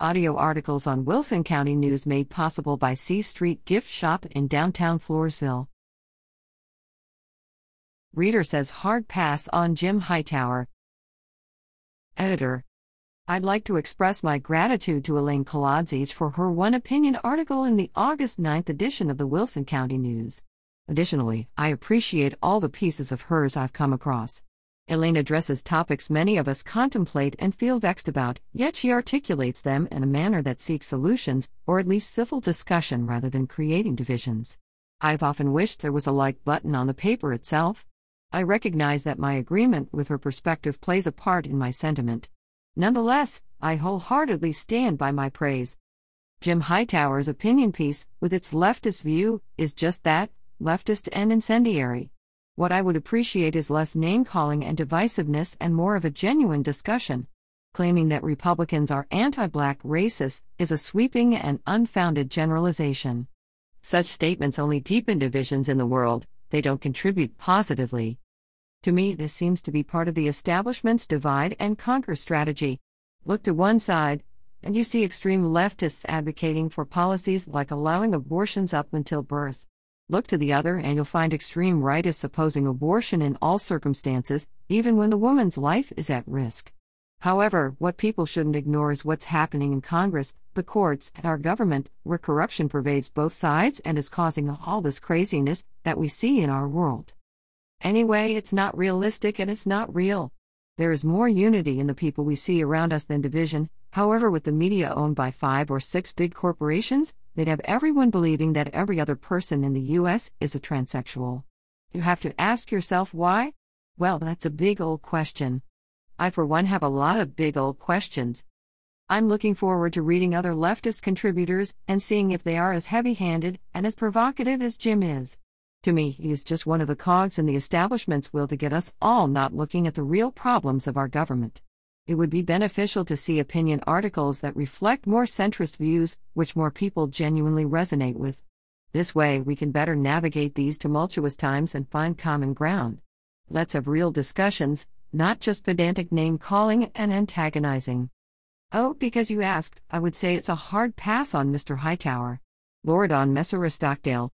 Audio articles on Wilson County News made possible by C Street Gift Shop in downtown Floresville. Reader says hard pass on Jim Hightower. Editor. I'd like to express my gratitude to Elaine Kolodziej for her one opinion article in the August 9th edition of the Wilson County News. Additionally, I appreciate all the pieces of hers I've come across. Elaine addresses topics many of us contemplate and feel vexed about, yet she articulates them in a manner that seeks solutions, or at least civil discussion rather than creating divisions. I've often wished there was a like button on the paper itself. I recognize that my agreement with her perspective plays a part in my sentiment. Nonetheless, I wholeheartedly stand by my praise. Jim Hightower's opinion piece, with its leftist view, is just that leftist and incendiary. What I would appreciate is less name calling and divisiveness and more of a genuine discussion. Claiming that Republicans are anti black racist is a sweeping and unfounded generalization. Such statements only deepen divisions in the world, they don't contribute positively. To me, this seems to be part of the establishment's divide and conquer strategy. Look to one side, and you see extreme leftists advocating for policies like allowing abortions up until birth. Look to the other, and you'll find extreme rightists opposing abortion in all circumstances, even when the woman's life is at risk. However, what people shouldn't ignore is what's happening in Congress, the courts, and our government, where corruption pervades both sides and is causing all this craziness that we see in our world. Anyway, it's not realistic and it's not real. There is more unity in the people we see around us than division, However, with the media owned by five or six big corporations, they'd have everyone believing that every other person in the US is a transsexual. You have to ask yourself why? Well, that's a big old question. I, for one, have a lot of big old questions. I'm looking forward to reading other leftist contributors and seeing if they are as heavy handed and as provocative as Jim is. To me, he is just one of the cogs in the establishment's will to get us all not looking at the real problems of our government. It would be beneficial to see opinion articles that reflect more centrist views, which more people genuinely resonate with. This way, we can better navigate these tumultuous times and find common ground. Let's have real discussions, not just pedantic name calling and antagonizing. Oh, because you asked, I would say it's a hard pass on Mr. Hightower. Lord on Messera Stockdale,